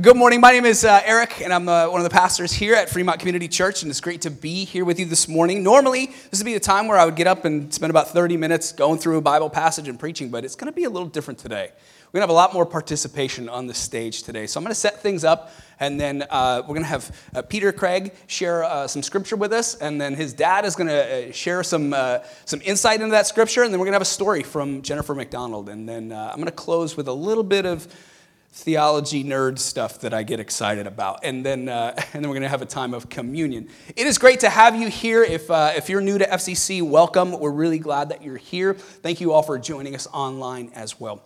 Good morning. My name is uh, Eric, and I'm uh, one of the pastors here at Fremont Community Church, and it's great to be here with you this morning. Normally, this would be a time where I would get up and spend about 30 minutes going through a Bible passage and preaching, but it's going to be a little different today. We're going to have a lot more participation on the stage today. So I'm going to set things up, and then uh, we're going to have uh, Peter Craig share uh, some scripture with us, and then his dad is going to uh, share some, some insight into that scripture, and then we're going to have a story from Jennifer McDonald. And then I'm going to close with a little bit of theology nerd stuff that I get excited about. And then, uh, and then we're going to have a time of communion. It is great to have you here. If, uh, if you're new to FCC, welcome. We're really glad that you're here. Thank you all for joining us online as well.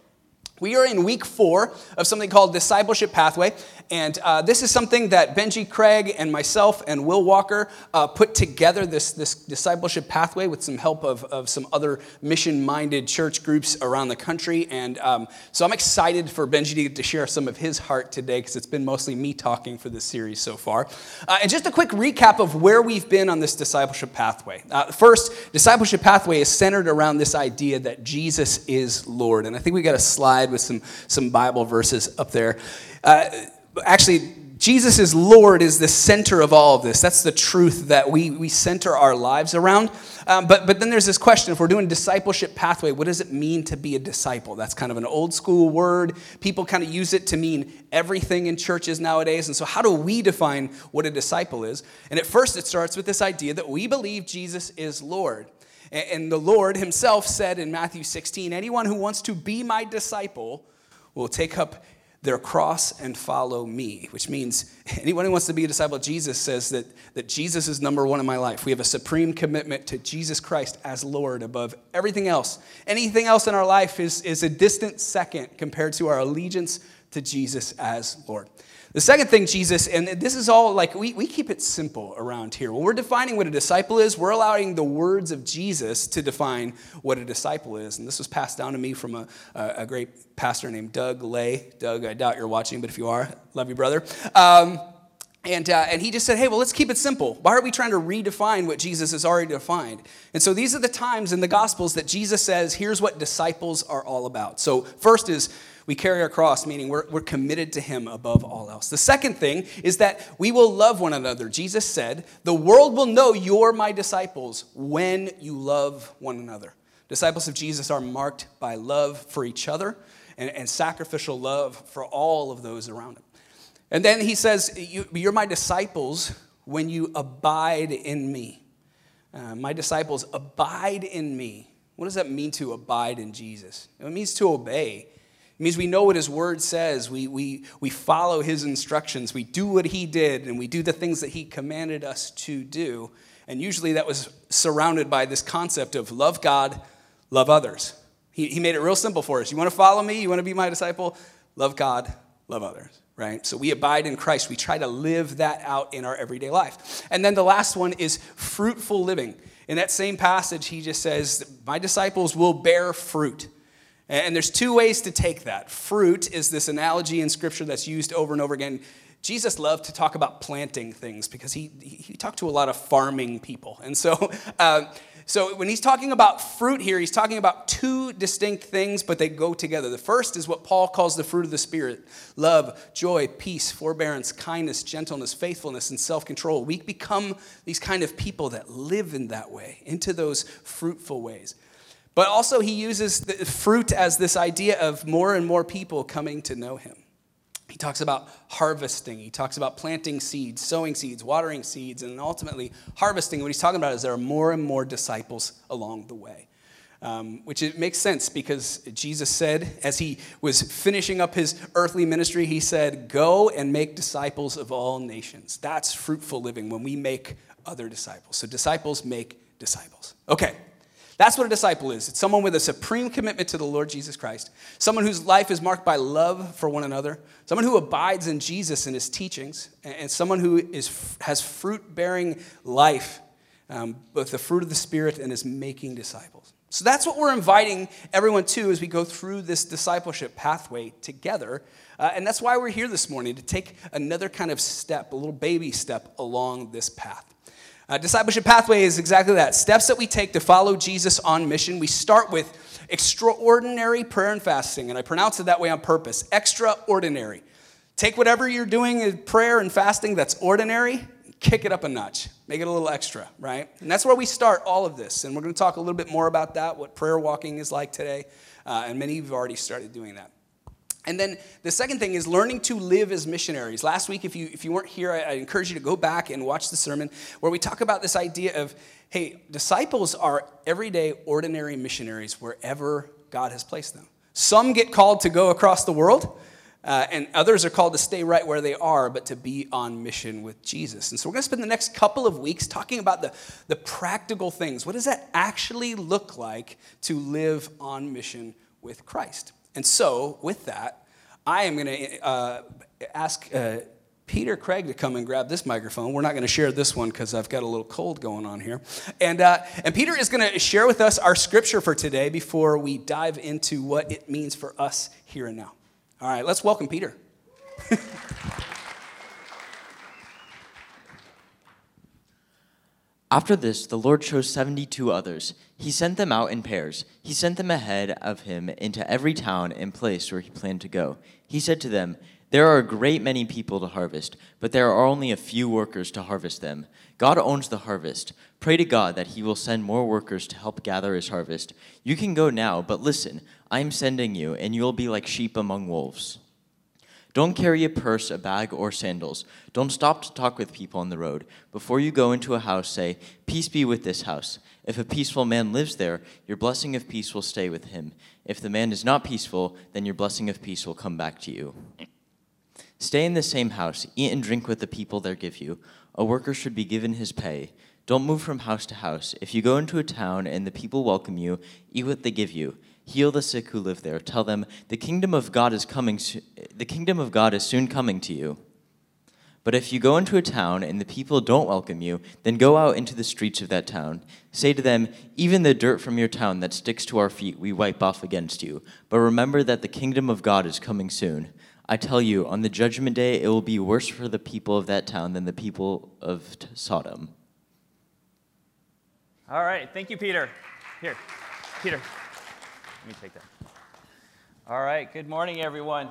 We are in week four of something called Discipleship Pathway, and uh, this is something that Benjie Craig and myself and Will Walker uh, put together this, this discipleship pathway with some help of, of some other mission minded church groups around the country. And um, so I'm excited for Benjie to to share some of his heart today because it's been mostly me talking for this series so far. Uh, and just a quick recap of where we've been on this discipleship pathway. Uh, first, discipleship pathway is centered around this idea that Jesus is Lord. And I think we got a slide slide with some, some Bible verses up there. Uh, actually, Jesus is Lord is the center of all of this. That's the truth that we, we center our lives around. Um, but, but then there's this question if we're doing discipleship pathway, what does it mean to be a disciple? That's kind of an old school word. People kind of use it to mean everything in churches nowadays. And so, how do we define what a disciple is? And at first, it starts with this idea that we believe Jesus is Lord. And the Lord himself said in Matthew 16, anyone who wants to be my disciple will take up their cross and follow me, which means anyone who wants to be a disciple of Jesus says that, that Jesus is number one in my life. We have a supreme commitment to Jesus Christ as Lord above everything else. Anything else in our life is, is a distant second compared to our allegiance to Jesus as Lord. The second thing, Jesus, and this is all like we, we keep it simple around here. When we're defining what a disciple is, we're allowing the words of Jesus to define what a disciple is. And this was passed down to me from a, a great pastor named Doug Lay. Doug, I doubt you're watching, but if you are, love you, brother. Um, and, uh, and he just said, hey, well, let's keep it simple. Why are we trying to redefine what Jesus has already defined? And so these are the times in the Gospels that Jesus says, here's what disciples are all about. So, first is we carry our cross, meaning we're, we're committed to Him above all else. The second thing is that we will love one another. Jesus said, The world will know you're my disciples when you love one another. Disciples of Jesus are marked by love for each other and, and sacrificial love for all of those around them. And then he says, You're my disciples when you abide in me. Uh, my disciples abide in me. What does that mean to abide in Jesus? It means to obey. It means we know what his word says. We, we, we follow his instructions. We do what he did, and we do the things that he commanded us to do. And usually that was surrounded by this concept of love God, love others. He, he made it real simple for us. You want to follow me? You want to be my disciple? Love God, love others, right? So we abide in Christ. We try to live that out in our everyday life. And then the last one is fruitful living. In that same passage, he just says, My disciples will bear fruit. And there's two ways to take that. Fruit is this analogy in Scripture that's used over and over again. Jesus loved to talk about planting things because he, he talked to a lot of farming people. And so, uh, so when he's talking about fruit here, he's talking about two distinct things, but they go together. The first is what Paul calls the fruit of the Spirit love, joy, peace, forbearance, kindness, gentleness, faithfulness, and self control. We become these kind of people that live in that way, into those fruitful ways. But also, he uses the fruit as this idea of more and more people coming to know him. He talks about harvesting. He talks about planting seeds, sowing seeds, watering seeds, and ultimately harvesting. What he's talking about is there are more and more disciples along the way. Um, which it makes sense because Jesus said, as he was finishing up his earthly ministry, he said, Go and make disciples of all nations. That's fruitful living when we make other disciples. So disciples make disciples. Okay, that's what a disciple is it's someone with a supreme commitment to the Lord Jesus Christ, someone whose life is marked by love for one another, someone who abides in Jesus and his teachings, and someone who is, has fruit bearing life, um, both the fruit of the Spirit and is making disciples. So that's what we're inviting everyone to as we go through this discipleship pathway together. Uh, and that's why we're here this morning to take another kind of step, a little baby step along this path. Uh, discipleship pathway is exactly that steps that we take to follow Jesus on mission. We start with extraordinary prayer and fasting, and I pronounce it that way on purpose extraordinary. Take whatever you're doing in prayer and fasting that's ordinary, kick it up a notch, make it a little extra, right? And that's where we start all of this. And we're going to talk a little bit more about that, what prayer walking is like today. Uh, and many of you have already started doing that. And then the second thing is learning to live as missionaries. Last week, if you, if you weren't here, I, I, encourage you to go back and watch the sermon where we talk about this idea of hey, disciples are everyday, ordinary missionaries wherever God has placed them. Some get called to go across the world, uh, and others are called to stay right where they are, but to be on mission with Jesus. And so we're going to spend the next couple of weeks talking about the, the practical things. What does that actually look like to live on mission with Christ? And so, with that, I am going to uh, ask uh, Peter Craig to come and grab this microphone. We're not going to share this one because I've got a little cold going on here. And, uh, and Peter is going to share with us our scripture for today before we dive into what it means for us here and now. All right, let's welcome Peter. After this, the Lord chose 72 others. He sent them out in pairs. He sent them ahead of him into every town and place where he planned to go. He said to them, There are a great many people to harvest, but there are only a few workers to harvest them. God owns the harvest. Pray to God that he will send more workers to help gather his harvest. You can go now, but listen, I am sending you, and you will be like sheep among wolves. Don't carry a purse, a bag, or sandals. Don't stop to talk with people on the road. Before you go into a house, say, Peace be with this house. If a peaceful man lives there, your blessing of peace will stay with him. If the man is not peaceful, then your blessing of peace will come back to you. Stay in the same house, eat and drink with the people there give you. A worker should be given his pay. Don't move from house to house. If you go into a town and the people welcome you, eat what they give you heal the sick who live there. Tell them the kingdom of god is coming the kingdom of god is soon coming to you. But if you go into a town and the people don't welcome you then go out into the streets of that town. Say to them even the dirt from your town that sticks to our feet we wipe off against you. But remember that the kingdom of god is coming soon. I tell you on the judgment day it will be worse for the people of that town than the people of sodom all right. Thank you peter. Here. Peter let me take that. All right, good morning, everyone.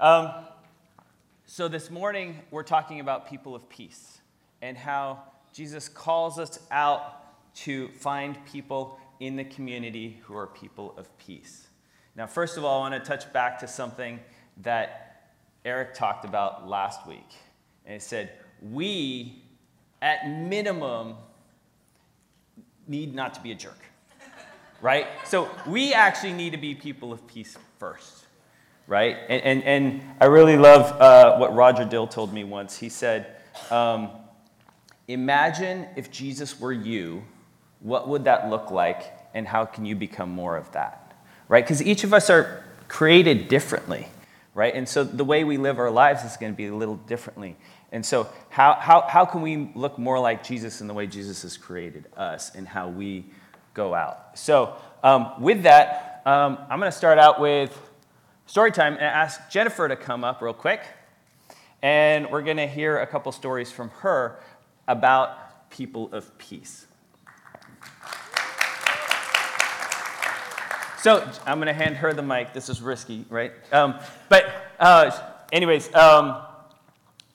Um, so, this morning, we're talking about people of peace and how Jesus calls us out to find people in the community who are people of peace. Now, first of all, I want to touch back to something that Eric talked about last week. And he said, We, at minimum, need not to be a jerk right? So we actually need to be people of peace first, right? And, and, and I really love uh, what Roger Dill told me once. He said, um, Imagine if Jesus were you, what would that look like, and how can you become more of that, right? Because each of us are created differently, right? And so the way we live our lives is going to be a little differently. And so, how, how, how can we look more like Jesus in the way Jesus has created us and how we go out. So, um, with that, um, I'm going to start out with story time and ask Jennifer to come up real quick. And we're going to hear a couple stories from her about people of peace. So I'm going to hand her the mic. This is risky, right? Um, but, uh, anyways, um,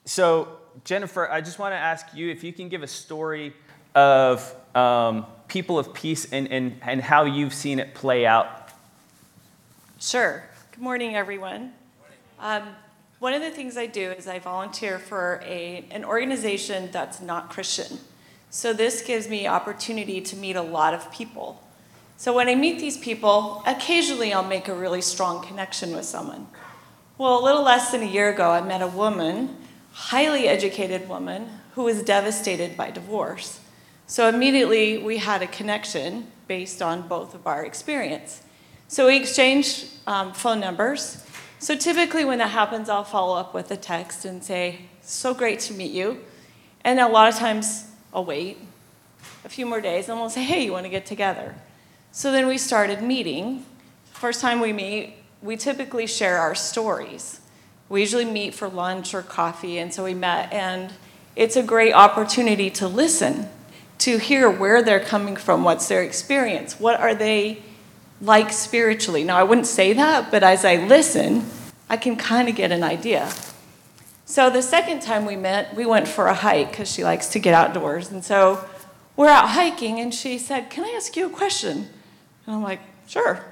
so Jennifer, I just want to ask you if you can give a story of um, people of peace and, and, and how you've seen it play out. Sure. Good morning, everyone. Um, one of the things I do is I volunteer for a, an organization that's not Christian. So this gives me opportunity to meet a lot of people. So when I meet these people, occasionally I'll make a really strong connection with someone. Well, a little less than a year ago, I met a woman, highly educated woman, who was devastated by divorce. So immediately we had a connection based on both of our experience. So we exchanged um, phone numbers. So typically when that happens, I'll follow up with a text and say, so great to meet you. And a lot of times I'll wait a few more days and we'll say, hey, you want to get together? So then we started meeting. First time we meet, we typically share our stories. We usually meet for lunch or coffee, and so we met, and it's a great opportunity to listen to hear where they're coming from, what's their experience, what are they like spiritually. Now, I wouldn't say that, but as I listen, I can kind of get an idea. So the second time we met, we went for a hike because she likes to get outdoors. And so we're out hiking, and she said, Can I ask you a question? And I'm like, Sure.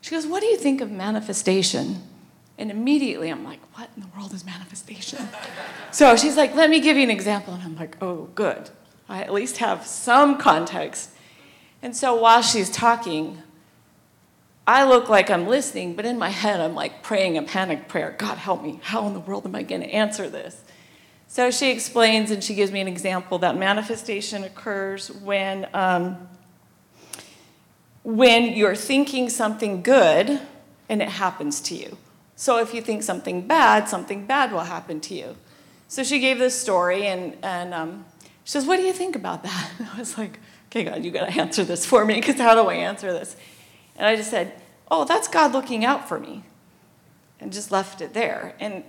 She goes, What do you think of manifestation? And immediately I'm like, What in the world is manifestation? so she's like, Let me give you an example. And I'm like, Oh, good. I at least have some context. And so while she's talking, I look like I'm listening, but in my head, I'm like praying a panic prayer God, help me. How in the world am I going to answer this? So she explains and she gives me an example that manifestation occurs when, um, when you're thinking something good and it happens to you. So if you think something bad, something bad will happen to you. So she gave this story and, and um, she says, What do you think about that? I was like, Okay, God, you got to answer this for me because how do I answer this? And I just said, Oh, that's God looking out for me. And just left it there. And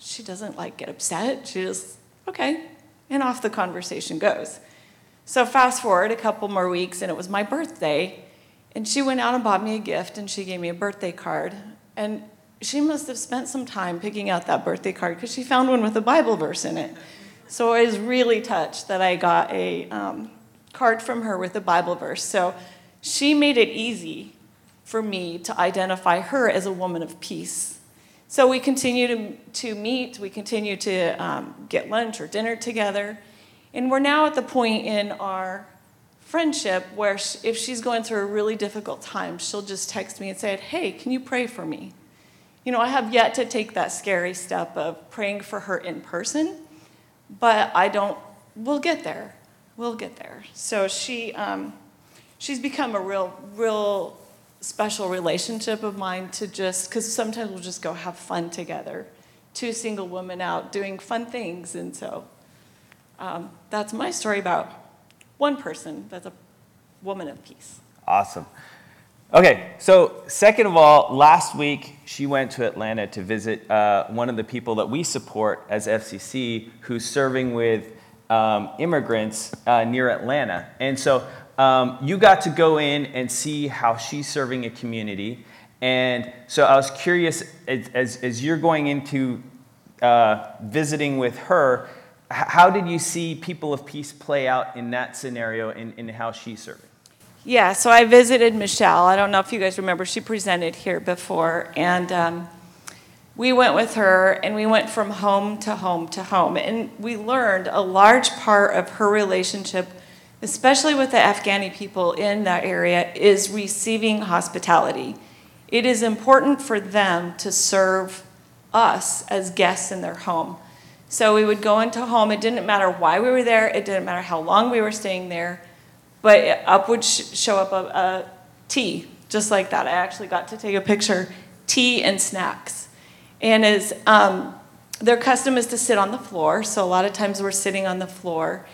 she doesn't like get upset. She just, okay. And off the conversation goes. So fast forward a couple more weeks, and it was my birthday. And she went out and bought me a gift, and she gave me a birthday card. And she must have spent some time picking out that birthday card because she found one with a Bible verse in it. So I was really touched that I got a um, card from her with a Bible verse. So she made it easy for me to identify her as a woman of peace. So we continue to, to meet, we continue to um, get lunch or dinner together, and we're now at the point in our friendship where she, if she's going through a really difficult time, she'll just text me and say, Hey, can you pray for me? You know, I have yet to take that scary step of praying for her in person, but I don't, we'll get there. We'll get there. So she, um, she's become a real, real special relationship of mine to just, because sometimes we'll just go have fun together. Two single women out doing fun things. And so um, that's my story about one person that's a woman of peace. Awesome. Okay, so second of all, last week she went to Atlanta to visit uh, one of the people that we support as FCC who's serving with um, immigrants uh, near Atlanta. And so um, you got to go in and see how she's serving a community. And so I was curious, as, as, you're going into uh, visiting with her, how did you see people of peace play out in that scenario in, in how she's serving? Yeah, so I visited Michelle. I don't know if you guys remember, she presented here before. And um, we went with her and we went from home to home to home. And we learned a large part of her relationship especially with the Afghani people in that area, is receiving hospitality. It is important for them to serve us as guests in their home. So we would go into home. It didn't matter why we were there, it didn't matter how long we were staying there, but up would sh- show up a, a tea, just like that. I actually got to take a picture tea and snacks. And as um, their custom is to sit on the floor, so a lot of times we're sitting on the floor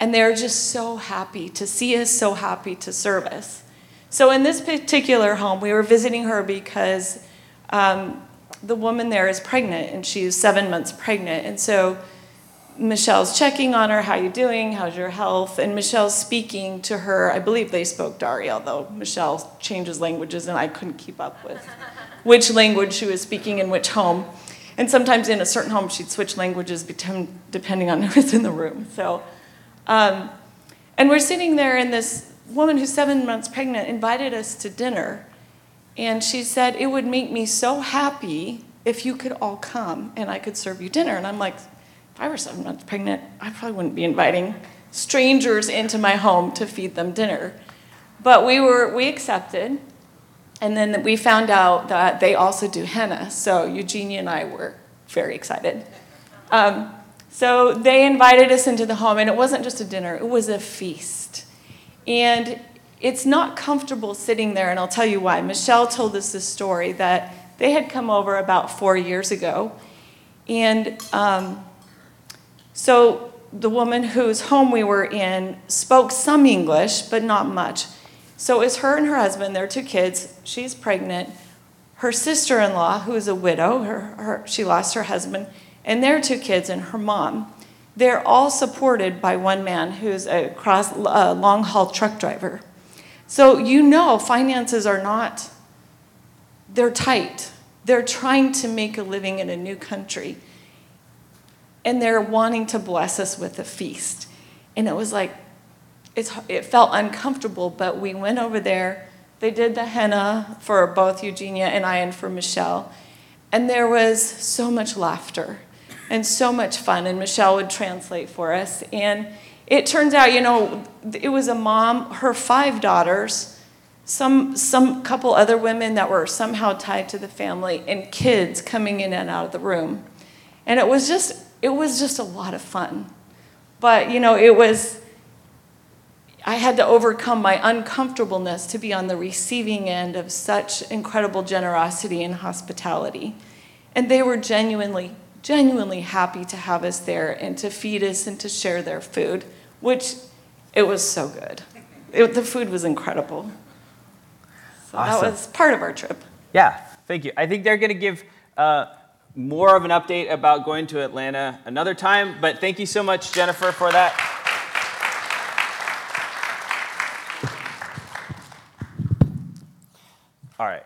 and they're just so happy to see us, so happy to serve us. So, in this particular home, we were visiting her because um, the woman there is pregnant and she's seven months pregnant. And so, Michelle's checking on her, how you doing? How's your health? And Michelle's speaking to her. I believe they spoke Dari, although Michelle changes languages and I couldn't keep up with which language she was speaking in which home. And sometimes in a certain home, she'd switch languages depending on who was in the room. So um, and we're sitting there, and this woman who's seven months pregnant invited us to dinner. And she said, It would make me so happy if you could all come and I could serve you dinner. And I'm like, I were seven months pregnant, I probably wouldn't be inviting strangers into my home to feed them dinner. But we were, we accepted. And then we found out that they also do henna. So Eugenia and I were very excited. Um, so they invited us into the home, and it wasn't just a dinner, it was a feast. And it's not comfortable sitting there, and I'll tell you why. Michelle told us this story that they had come over about four years ago. And um, so the woman whose home we were in spoke some English, but not much. So it was her and her husband, their two kids. She's pregnant. Her sister in law, who is a widow, her, her, she lost her husband and their two kids and her mom. They're all supported by one man who's a cross, long haul truck driver. So you know finances are not, they're tight. They're trying to make a living in a new country. And they're wanting to bless us with a feast. And it was like, it felt uncomfortable, but we went over there. They did the henna for both Eugenia and I, and for Michelle. And there was so much laughter and so much fun, and Michelle would translate for us. And it turns out, you know, it was a mom, her five daughters, some, some couple other women that were somehow tied to the family, and kids coming in and out of the room. And it was just, it was just a lot of fun. But, you know, it was, I had to overcome my uncomfortableness to be on the receiving end of such incredible generosity and hospitality. And they were genuinely, genuinely happy to have us there and to feed us and to share their food, which it was so good. It, the food was incredible. So Awesome. that was part of our trip. Yeah, thank you. I think they're going to give uh, more of an update about going to Atlanta another time, but thank you so much, Jennifer, for that. All right.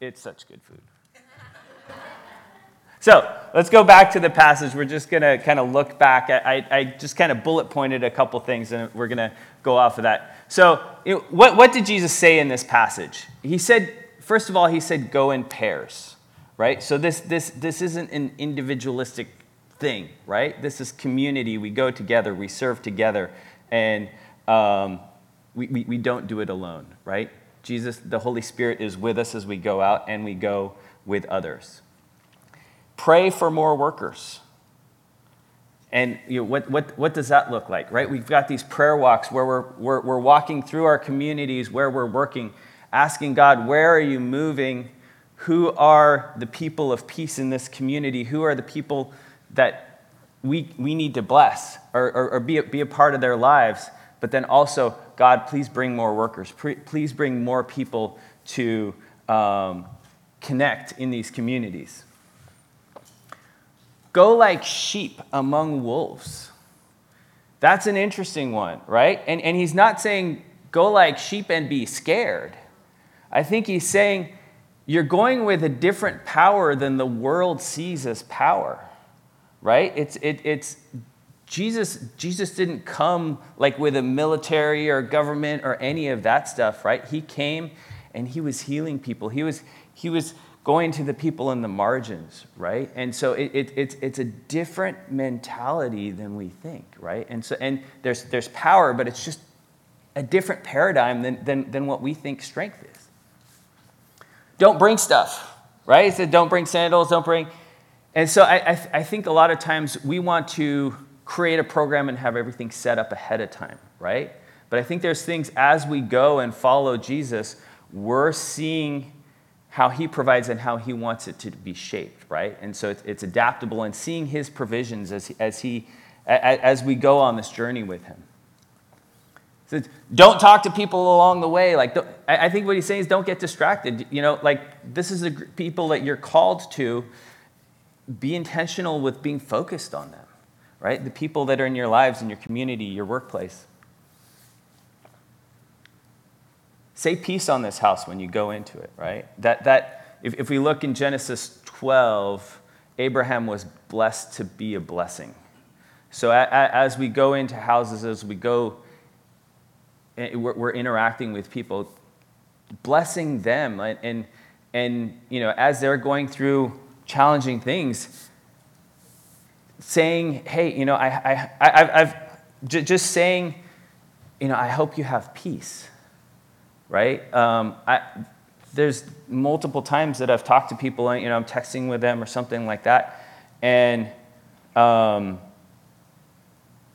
It's such good food. So let's go back to the passage. We're just going to kind of look back. I, I just kind of bullet pointed a couple things, and we're going to go off of that. So, you know, what, what did Jesus say in this passage? He said, first of all, he said, go in pairs, right? So this, this, this isn't an individualistic thing, right? This is community. We go together, we serve together, and um, we, we, we don't do it alone, right? Jesus, the Holy Spirit, is with us as we go out and we go with others. Pray for more workers. And you know, what, what, what does that look like, right? We've got these prayer walks where we're, we're, we're walking through our communities, where we're working, asking God, where are you moving? Who are the people of peace in this community? Who are the people that we, we need to bless or, or, or be, a, be a part of their lives? But then also, God, please bring more workers. Please bring more people to um, connect in these communities. Go like sheep among wolves. That's an interesting one, right? And, and he's not saying go like sheep and be scared. I think he's saying you're going with a different power than the world sees as power, right? It's, it, it's Jesus, Jesus didn't come like with a military or government or any of that stuff, right? He came and he was healing people. He was, he was going to the people in the margins, right? And so it, it, it's, it's a different mentality than we think, right? And, so, and there's, there's power, but it's just a different paradigm than, than, than what we think strength is. Don't bring stuff, right? He said, don't bring sandals, don't bring. And so I, I, I think a lot of times we want to create a program and have everything set up ahead of time, right? But I think there's things as we go and follow Jesus, we're seeing how he provides and how he wants it to be shaped, right? And so it's, it's adaptable and seeing his provisions as, as, he, as we go on this journey with him. Don't talk to people along the way. Like, I think what he's saying is don't get distracted. You know, like this is the people that you're called to. Be intentional with being focused on them, right? The people that are in your lives, in your community, your workplace. Say peace on this house when you go into it, right? That, that if, if we look in Genesis 12, Abraham was blessed to be a blessing. So as we go into houses, as we go, we're, we're interacting with people, blessing them, and, and, and you know, as they're going through challenging things, saying, hey, you know, I, I, I, I've just saying, you know, I hope you have peace right? Um, I, there's multiple times that I've talked to people, you know, I'm texting with them or something like that, and um,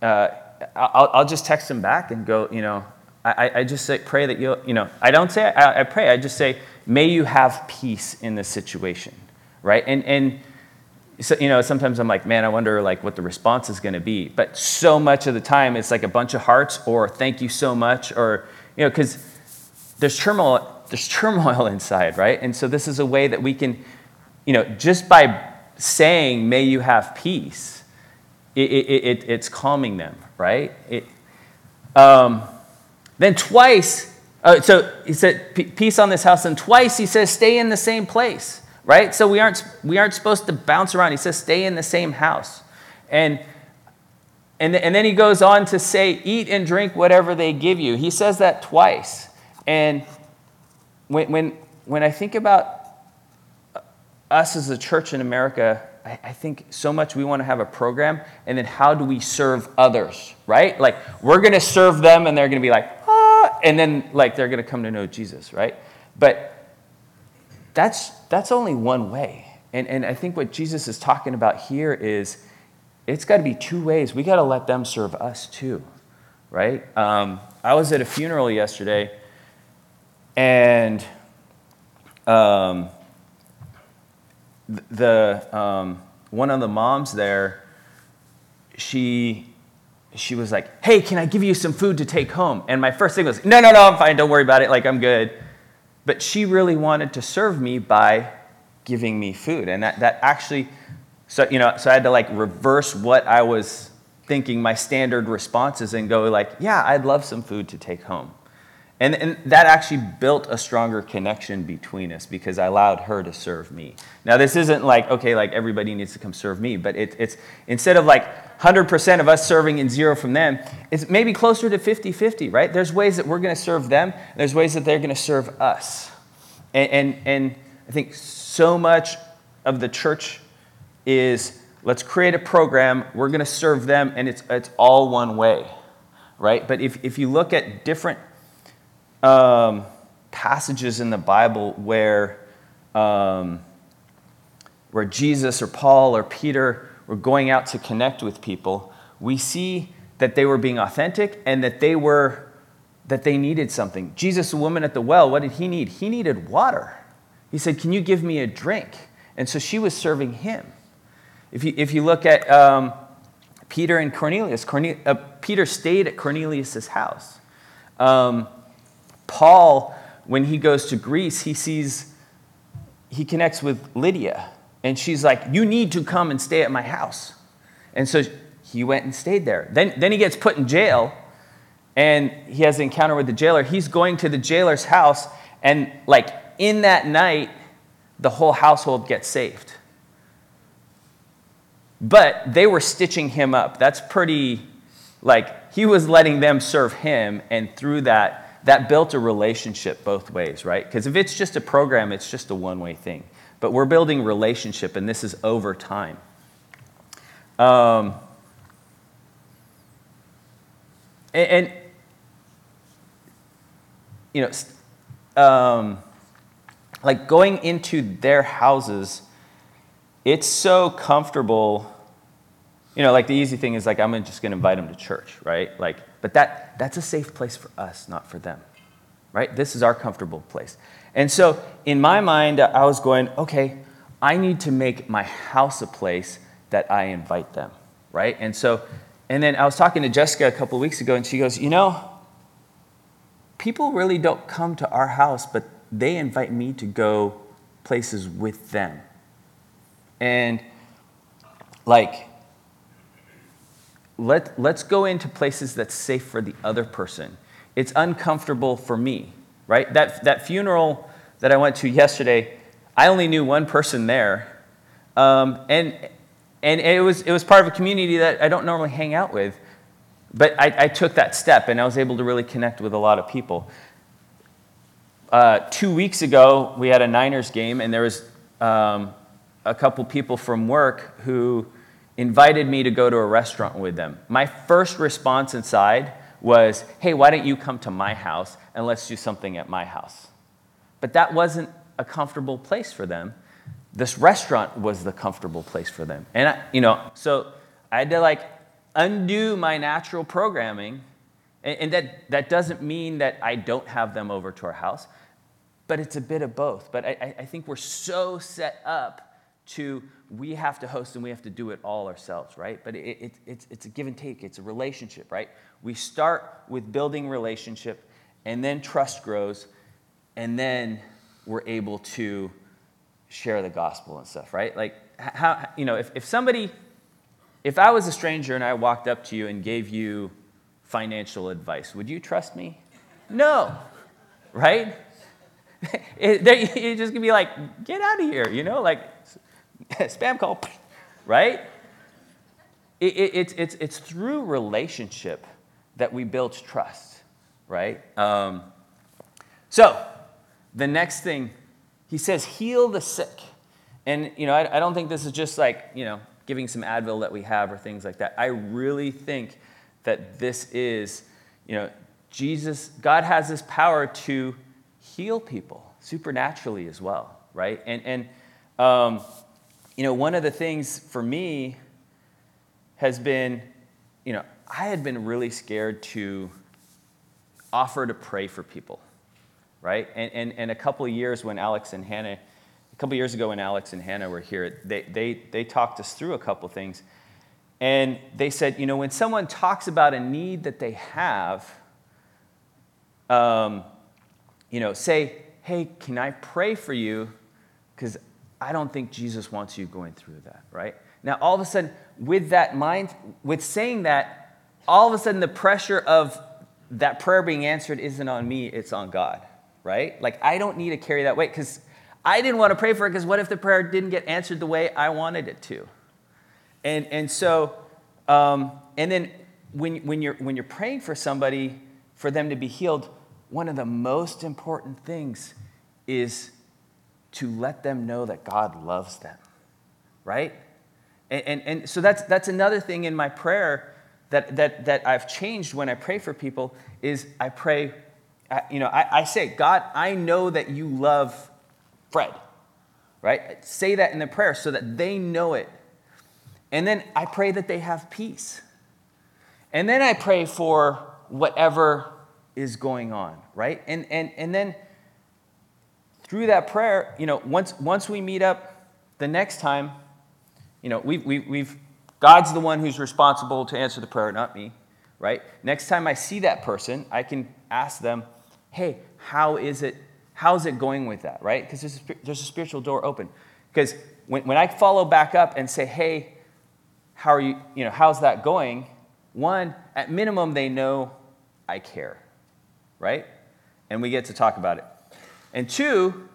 uh, I'll, I'll, just text them back and go, you know, I, I just say, pray that you'll, you know, I don't say I, I pray, I just say, may you have peace in this situation, right? And, and so, you know, sometimes I'm like, man, I wonder like what the response is going to be. But so much of the time, it's like a bunch of hearts or thank you so much or, you know, because there's turmoil, there's turmoil inside, right? And so this is a way that we can, you know, just by saying, may you have peace, it, it, it, it's calming them, right? Um, then twice, uh, so he said, peace on this house, and twice he says, stay in the same place, right? So we aren't, we aren't supposed to bounce around. He says, stay in the same house, And and, and then he goes on to say, eat and drink whatever they give you. He says that twice. And when, when, when I think about us as a church in America, I, I think so much we want to have a program, and then how do we serve others, right? Like, we're going to serve them, and they're going to be like, and then, like, they're going to come to know Jesus, right? But that's, that's only one way. And, and I think what Jesus is talking about here is it's got to be two ways. We got to let them serve us too, right? Um, I was at a funeral yesterday, and um, the um, one of the moms there, she she was like, "Hey, can I give you some food to take home?" And my first thing was, "No, no, no, I'm fine. Don't worry about it. Like I'm good." But she really wanted to serve me by giving me food, and that that actually so, you know, so I had to like reverse what I was thinking my standard responses and go like, yeah, I'd love some food to take home. And, and that actually built a stronger connection between us because I allowed her to serve me. Now, this isn't like, okay, like everybody needs to come serve me, but it, it's instead of like 100% of us serving and zero from them, it's maybe closer to 50 50, right? There's ways that we're going to serve them, there's ways that they're going to serve us. And, and, and I think so much of the church is let's create a program, we're going to serve them, and it's, it's all one way, right? But if, if you look at different um, passages in the Bible where, um, where Jesus or Paul or Peter were going out to connect with people, we see that they were being authentic and that they were that they needed something. Jesus, the woman at the well, what did he need? He needed water. He said, Can you give me a drink? And so she was serving him. If you, if you look at um, Peter and Cornelius, Cornel, uh, Peter stayed at Cornelius' house. Um, Paul, when he goes to Greece, he sees, he connects with Lydia, and she's like, You need to come and stay at my house. And so he went and stayed there. Then, then he gets put in jail, and he has an encounter with the jailer. He's going to the jailer's house, and like in that night, the whole household gets saved. But they were stitching him up. That's pretty, like, he was letting them serve him, and through that, that built a relationship both ways, right? Because if it's just a program, it's just a one way thing. But we're building relationship, and this is over time. Um, and, and, you know, um, like going into their houses it's so comfortable. You know, like the easy thing is like I'm just going to invite them to church, right? Like, but that that's a safe place for us, not for them, right? This is our comfortable place. And so in my mind, I was going, okay, I need to make my house a place that I invite them, right? And so, and then I was talking to Jessica a couple weeks ago, and she goes, you know, people really don't come to our house, but they invite me to go places with them. And like, let, let's go into places that's safe for the other person. It's uncomfortable for me, right? That, that funeral that I went to yesterday, I only knew one person there. Um, and and it, was, it was part of a community that I don't normally hang out with. But I, I took that step and I was able to really connect with a lot of people. Uh, two weeks ago, we had a Niners game, and there was um, a couple people from work who invited me to go to a restaurant with them. My first response inside was, hey, why don't you come to my house and let's do something at my house? But that wasn't a comfortable place for them. This restaurant was the comfortable place for them. And, I, you know, so I had to like undo my natural programming. And, and that, that doesn't mean that I don't have them over to our house, but it's a bit of both. But I, I think we're so set up to we have to host and we have to do it all ourselves, right? But it, it, it's, it's a give and take, it's a relationship, right? We start with building relationship, and then trust grows, and then we're able to share the gospel and stuff, right? Like, how, you know, if, if somebody, if I was a stranger and I walked up to you and gave you financial advice, would you trust me? No, right? it, you're just gonna be like, get out of here, you know, like, spam call, right? it, it, it's, it's, it's through relationship that we build trust, right? Um, so, the next thing, he says, heal the sick. And, you know, I, I don't think this is just like, you know, giving some Advil that we have or things like that. I really think that this is, you know, Jesus, God has this power to heal people supernaturally as well, right? And, and um, you know, one of the things for me has been, you know, I had been really scared to offer to pray for people, right? And, and, and a couple years when Alex and Hannah, a couple years ago when Alex and Hannah were here, they, they, they talked us through a couple things. And they said, you know, when someone talks about a need that they have, um, you know, say, hey, can I pray for you? Because I don't think Jesus wants you going through that, right? Now, all of a sudden, with that mind, with saying that, all of a sudden the pressure of that prayer being answered isn't on me, it's on God, right? Like, I don't need to carry that weight because I didn't want to pray for it because what if the prayer didn't get answered the way I wanted it to? And, and so, um, and then when, when, you're, when you're praying for somebody, for them to be healed, one of the most important things is to let them know that God loves them, right? And, and, and, so that's, that's another thing in my prayer that, that, that I've changed when I pray for people is I pray, you know, I, I say, God, I know that you love Fred, right? Say that in the prayer so that they know it. And then I pray that they have peace. And then I pray for whatever is going on, right? And, and, and then through that prayer, you know, once, once we meet up the next time, you know, we, we, we've, God's the one who's responsible to answer the prayer, not me, right? Next time I see that person, I can ask them, hey, how is it, how's it going with that, right? Because there's, there's a spiritual door open. Because when, when I follow back up and say, hey, how are you, you know, how's that going? One, at minimum, they know I care, right? And we get to talk about it. And two,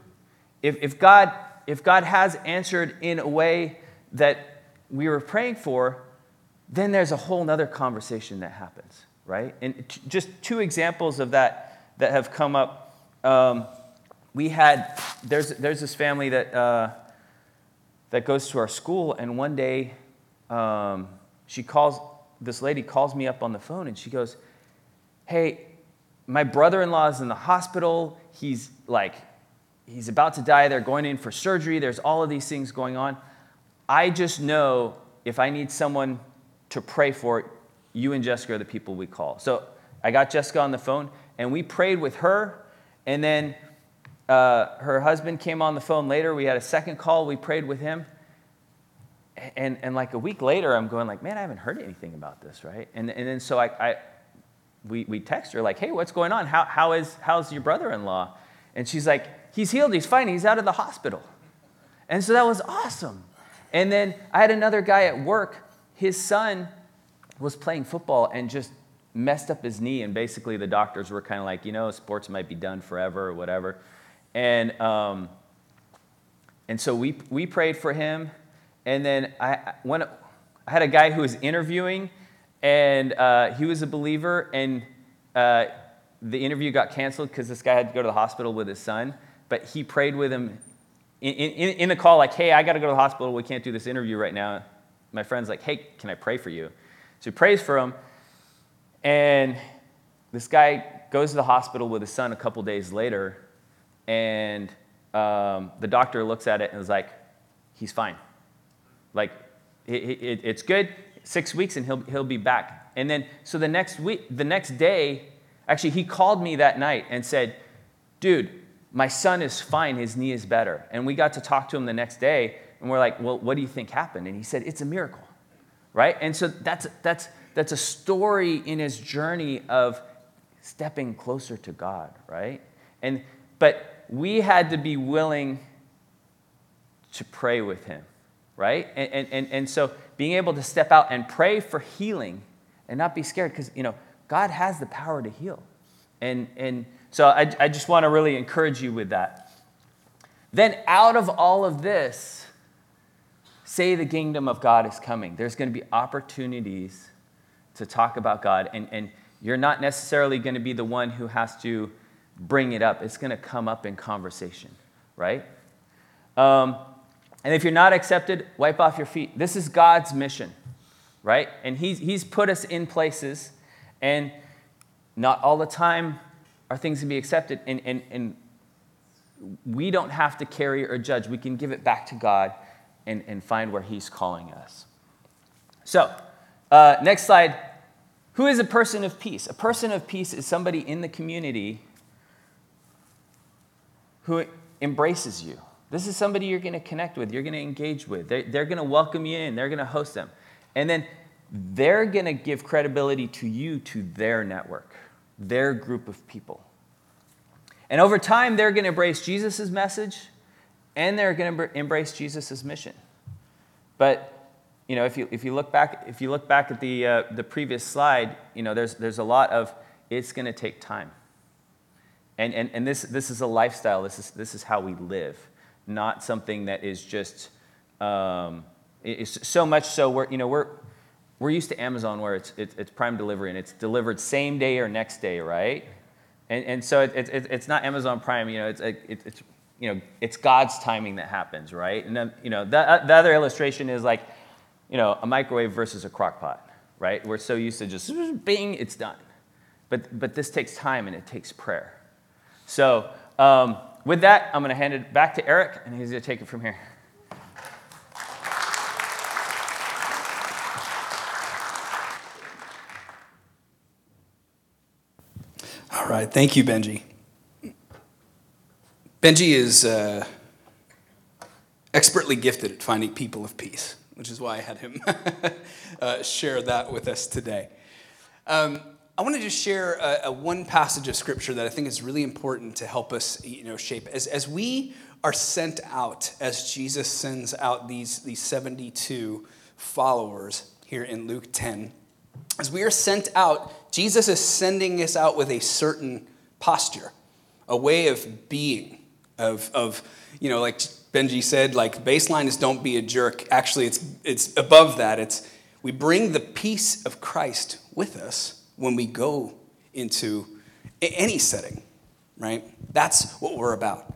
if, if, God, if God has answered in a way that we were praying for, then there's a whole other conversation that happens, right? And t- just two examples of that that have come up. Um, we had, there's, there's this family that, uh, that goes to our school, and one day um, she calls, this lady calls me up on the phone and she goes, Hey, my brother in law is in the hospital. He's like, he's about to die. They're going in for surgery. There's all of these things going on. I just know if I need someone to pray for you and Jessica are the people we call. So I got Jessica on the phone and we prayed with her. And then uh, her husband came on the phone later. We had a second call. We prayed with him. And, and like a week later, I'm going like, man, I haven't heard anything about this, right? And, and then so I, I we, we text her like, hey, what's going on? How, how is, how's your brother-in-law? And she's like, he's healed, he's fine, he's out of the hospital. And so that was awesome. And then I had another guy at work, his son was playing football and just messed up his knee. And basically the doctors were kind of like, you know, sports might be done forever or whatever. And, um, and so we, we prayed for him. And then I, when, I had a guy who was interviewing and uh, he was a believer, and uh, the interview got canceled because this guy had to go to the hospital with his son. But he prayed with him in, in, in the call, like, hey, I got to go to the hospital. We can't do this interview right now. My friend's like, hey, can I pray for you? So he prays for him. And this guy goes to the hospital with his son a couple days later. And um, the doctor looks at it and is like, he's fine. Like, it, it, it's good six weeks and he'll, he'll be back. And then, so the next week, the next day, actually, he called me that night and said, dude, my son is fine. His knee is better. And we got to talk to him the next day and we're like, well, what do you think happened? And he said, it's a miracle, right? And so that's, that's, that's a story in his journey of stepping closer to God, right? And, but we had to be willing to pray with him, right? And, and, and, and so being able to step out and pray for healing and not be scared because, you know, God has the power to heal. And, and so I, I just want to really encourage you with that. Then, out of all of this, say the kingdom of God is coming, there's going to be opportunities to talk about God. And, and you're not necessarily going to be the one who has to bring it up, it's going to come up in conversation, right? Um, and if you're not accepted, wipe off your feet. This is God's mission, right? And he's, he's put us in places, and not all the time are things to be accepted. And, and, and we don't have to carry or judge. We can give it back to God and, and find where He's calling us. So, uh, next slide. Who is a person of peace? A person of peace is somebody in the community who embraces you. This is somebody you're going to connect with, you're going to engage with. They're, they're going to welcome you in, they're going to host them. And then they're going to give credibility to you, to their network, their group of people. And over time, they're going to embrace Jesus' message and they're going to embrace Jesus' mission. But you know, if you, if you look back, if you look back at the, uh, the previous slide, you know, there's, there's a lot of it's going to take time. And, and, and this, this is a lifestyle. This is, this is how we live, not something that is just, um, so much so we're, you know, we're, we're used to Amazon where it's, it's, it's, prime delivery and it's delivered same day or next day, right? And, and so it, it, it's not Amazon Prime, you know, it's, it, it's, you know, it's God's timing that happens, right? And then, you know, the, the other illustration is like, you know, a microwave versus a crock pot, right? We're so used to just bing, it's done. But, but this takes time and it takes prayer. So, um, with that, I'm going to hand it back to Eric, and he's going to take it from here. All right, thank you, Benjie. Benjie is uh, expertly gifted at finding people of peace, which is why I had him uh, share that with us today. Um, I want to just share a, a, one passage of scripture that I think is really important to help us, you know, shape as as we are sent out, as Jesus sends out these these seventy two followers here in Luke ten. As we are sent out, Jesus is sending us out with a certain posture, a way of being, of of you know, like Benjie said, like baseline is don't be a jerk. Actually, it's it's above that. It's we bring the peace of Christ with us when we go into any setting, right? That's what we're about.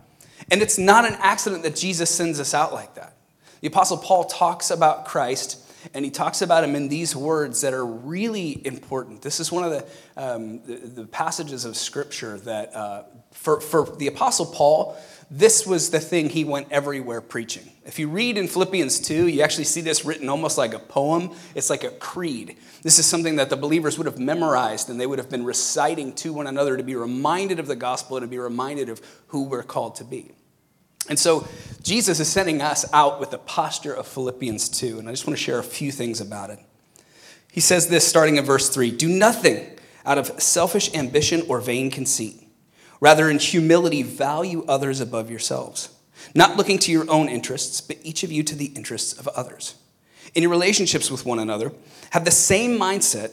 And it's not an accident that Jesus sends us out like that. The Apostle Paul talks about Christ, and he talks about him in these words that are really important. This is one of the, um, the, the, passages of Scripture that, uh, for, for the Apostle Paul, this was the thing he went everywhere preaching. If you read in Philippians 2, you actually see this written almost like a poem. It's like a creed. This is something that the believers would have memorized and they would have been reciting to one another to be reminded of the gospel and to be reminded of who we're called to be. And so Jesus is sending us out with the posture of Philippians 2, and I just want to share a few things about it. He says this starting in verse 3 Do nothing out of selfish ambition or vain conceit Rather, in humility, value others above yourselves, not looking to your own interests, but each of you to the interests of others. In your relationships with one another, have the same mindset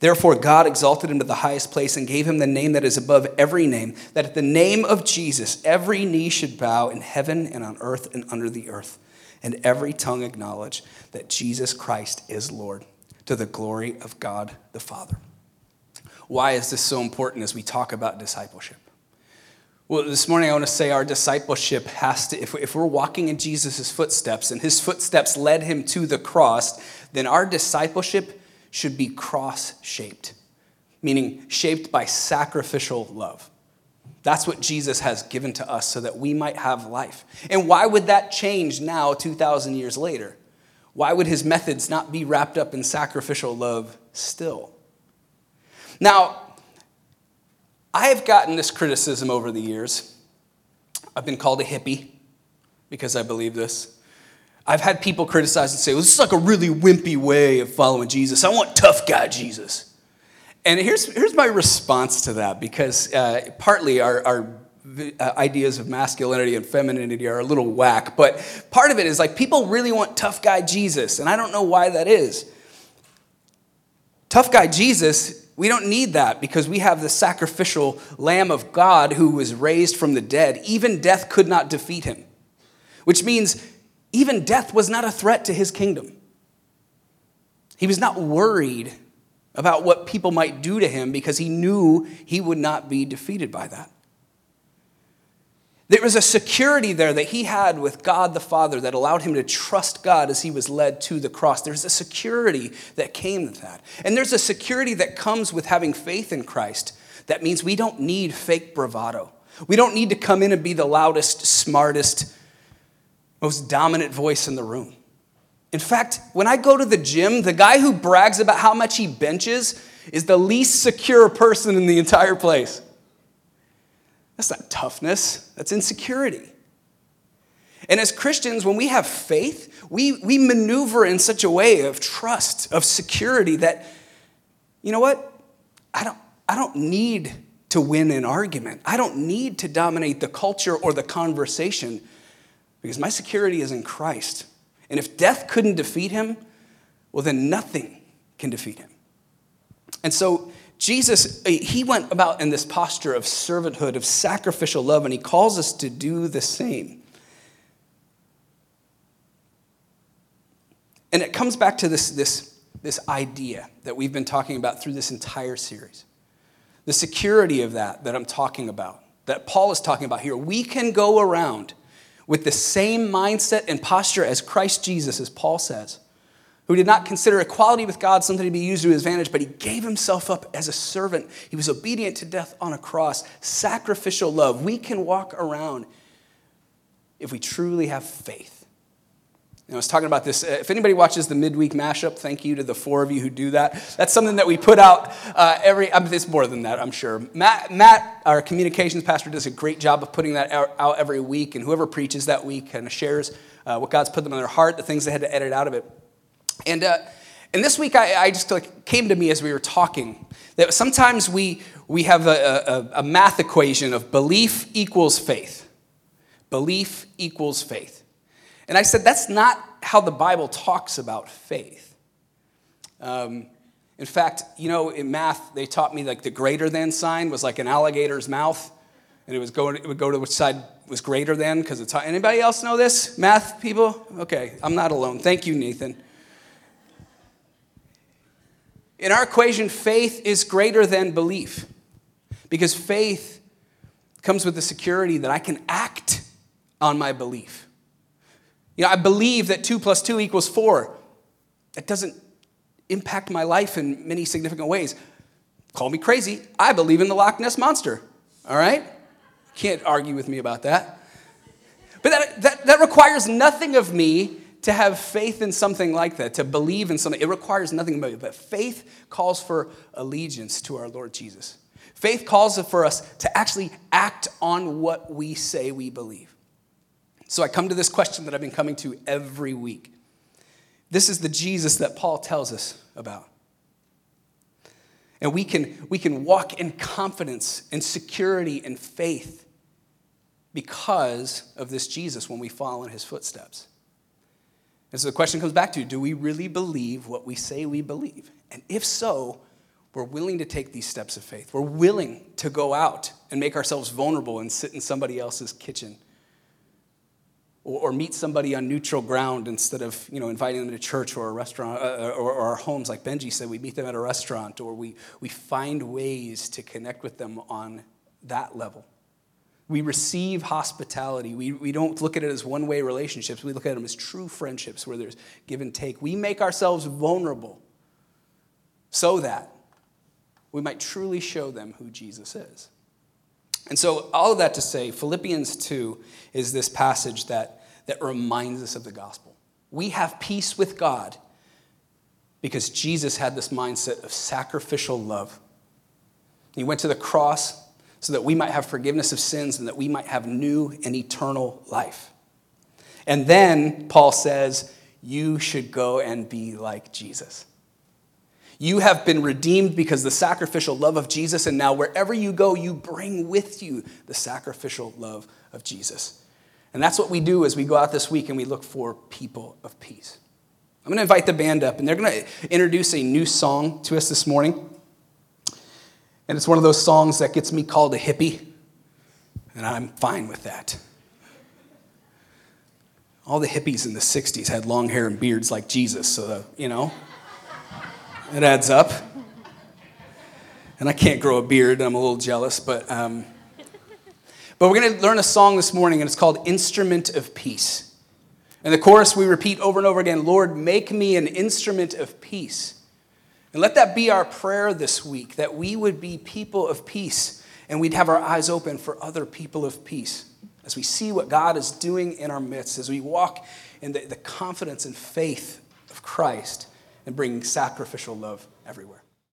Therefore, God exalted him to the highest place and gave him the name that is above every name, that at the name of Jesus every knee should bow in heaven and on earth and under the earth, and every tongue acknowledge that Jesus Christ is Lord, to the glory of God the Father. Why is this so important as we talk about discipleship? Well, this morning I want to say our discipleship has to, if, we're walking in Jesus' footsteps and his footsteps led him to the cross, then our discipleship should be cross shaped, meaning shaped by sacrificial love. That's what Jesus has given to us so that we might have life. And why would that change now, 2,000 years later? Why would his methods not be wrapped up in sacrificial love still? Now, I have gotten this criticism over the years. I've been called a hippie because I believe this. I've had people criticize and say, well, this is like a really wimpy way of following Jesus. I want tough guy Jesus. And here's, here's my response to that because uh, partly our, our uh, ideas of masculinity and femininity are a little whack, but part of it is like people really want tough guy Jesus, and I don't know why that is. Tough guy Jesus, we don't need that because we have the sacrificial Lamb of God who was raised from the dead. Even death could not defeat him, which means even death was not a threat to his kingdom. He was not worried about what people might do to him because he knew he would not be defeated by that. There was a security there that he had with God the Father that allowed him to trust God as he was led to the cross. There's a security that came with that. And there's a security that comes with having faith in Christ. That means we don't need fake bravado. We don't need to come in and be the loudest, smartest, most dominant voice in the room. In fact, when I go to the gym, the guy who brags about how much he benches is the least secure person in the entire place. That's not toughness, that's insecurity. And as Christians, when we have faith, we, we maneuver in such a way of trust, of security that, you know what? I don't, I don't need to win an argument. I don't need to dominate the culture or the conversation because my security is in Christ. And if death couldn't defeat him, well, then nothing can defeat him. And so Jesus, uh, he went about in this posture of servanthood, of sacrificial love, and he calls us to do the same. And it comes back to this, this, this idea that we've been talking about through this entire series. The security of that that I'm talking about, that Paul is talking about here. We can go around with the same mindset and posture as Christ Jesus, as Paul says who did not consider equality with God something to be used to his advantage, but he gave himself up as a servant. He was obedient to death on a cross, sacrificial love. We can walk around if we truly have faith. I was talking about this. If anybody watches the midweek mashup, thank you to the four of you who do that. That's something that we put out uh, every. I mean, it's more than that, I'm sure. Matt, Matt, our communications pastor, does a great job of putting that out every week, and whoever preaches that week kind of shares uh, what God's put them on their heart, the things they had to edit out of it. And, uh, and this week, I, I just like, came to me as we were talking that sometimes we, we have a, a, a math equation of belief equals faith. Belief equals faith. And I said, that's not how the Bible talks about faith. Um, in fact, you know, in math, they taught me like the greater than sign was like an alligator's mouth, and it was going, it would go to which side was greater than because it's. Anybody else know this? Math people? Okay, I'm not alone. Thank you, Nathan. In our equation, faith is greater than belief because faith comes with the security that I can act on my belief. You know, I believe that 2 plus 2 equals 4. That doesn't impact my life in many significant ways. Call me crazy. I believe in the Loch Ness Monster. All right? Can't argue with me about that. But that, that, that requires nothing of me to have faith in something like that, to believe in something, it requires nothing but, but faith calls for allegiance to our Lord Jesus. Faith calls for us to actually act on what we say we believe. So I come to this question that I've been coming to every week. This is the Jesus that Paul tells us about. And we can, we can walk in confidence and security and faith because of this Jesus when we follow in his footsteps. And so the question comes back to do we really believe what we say we believe? And if so, we're willing to take these steps of faith. We're willing to go out and make ourselves vulnerable and sit in somebody else's kitchen or, meet somebody on neutral ground instead of you know, inviting them to church or a restaurant uh, or, or our homes, like Benjie said, we meet them at a restaurant or we, we find ways to connect with them on that level. We receive hospitality. We, we don't look at it as one way relationships. We look at them as true friendships where there's give and take. We make ourselves vulnerable so that we might truly show them who Jesus is. And so, all of that to say, Philippians 2 is this passage that, that reminds us of the gospel. We have peace with God because Jesus had this mindset of sacrificial love. He went to the cross so that we might have forgiveness of sins and that we might have new and eternal life. And then Paul says, You should go and be like Jesus. You have been redeemed because the sacrificial love of Jesus, and now wherever you go, you bring with you the sacrificial love of Jesus. And that's what we do as we go out this week and we look for people of peace. I'm going to invite the band up, and they're going to introduce a new song to us this morning. And it's one of those songs that gets me called a hippie, and I'm fine with that. All the hippies in the 60s had long hair and beards like Jesus, so, you know. It adds up. And I can't grow a beard, I'm a little jealous, but, um, but we're going to learn a song this morning, and it's called Instrument of Peace. And the chorus we repeat over and over again Lord, make me an instrument of peace. And let that be our prayer this week, that we would be people of peace and we'd have our eyes open for other people of peace as we see what God is doing in our midst, as we walk in the, the confidence and faith of Christ and bringing sacrificial love everywhere.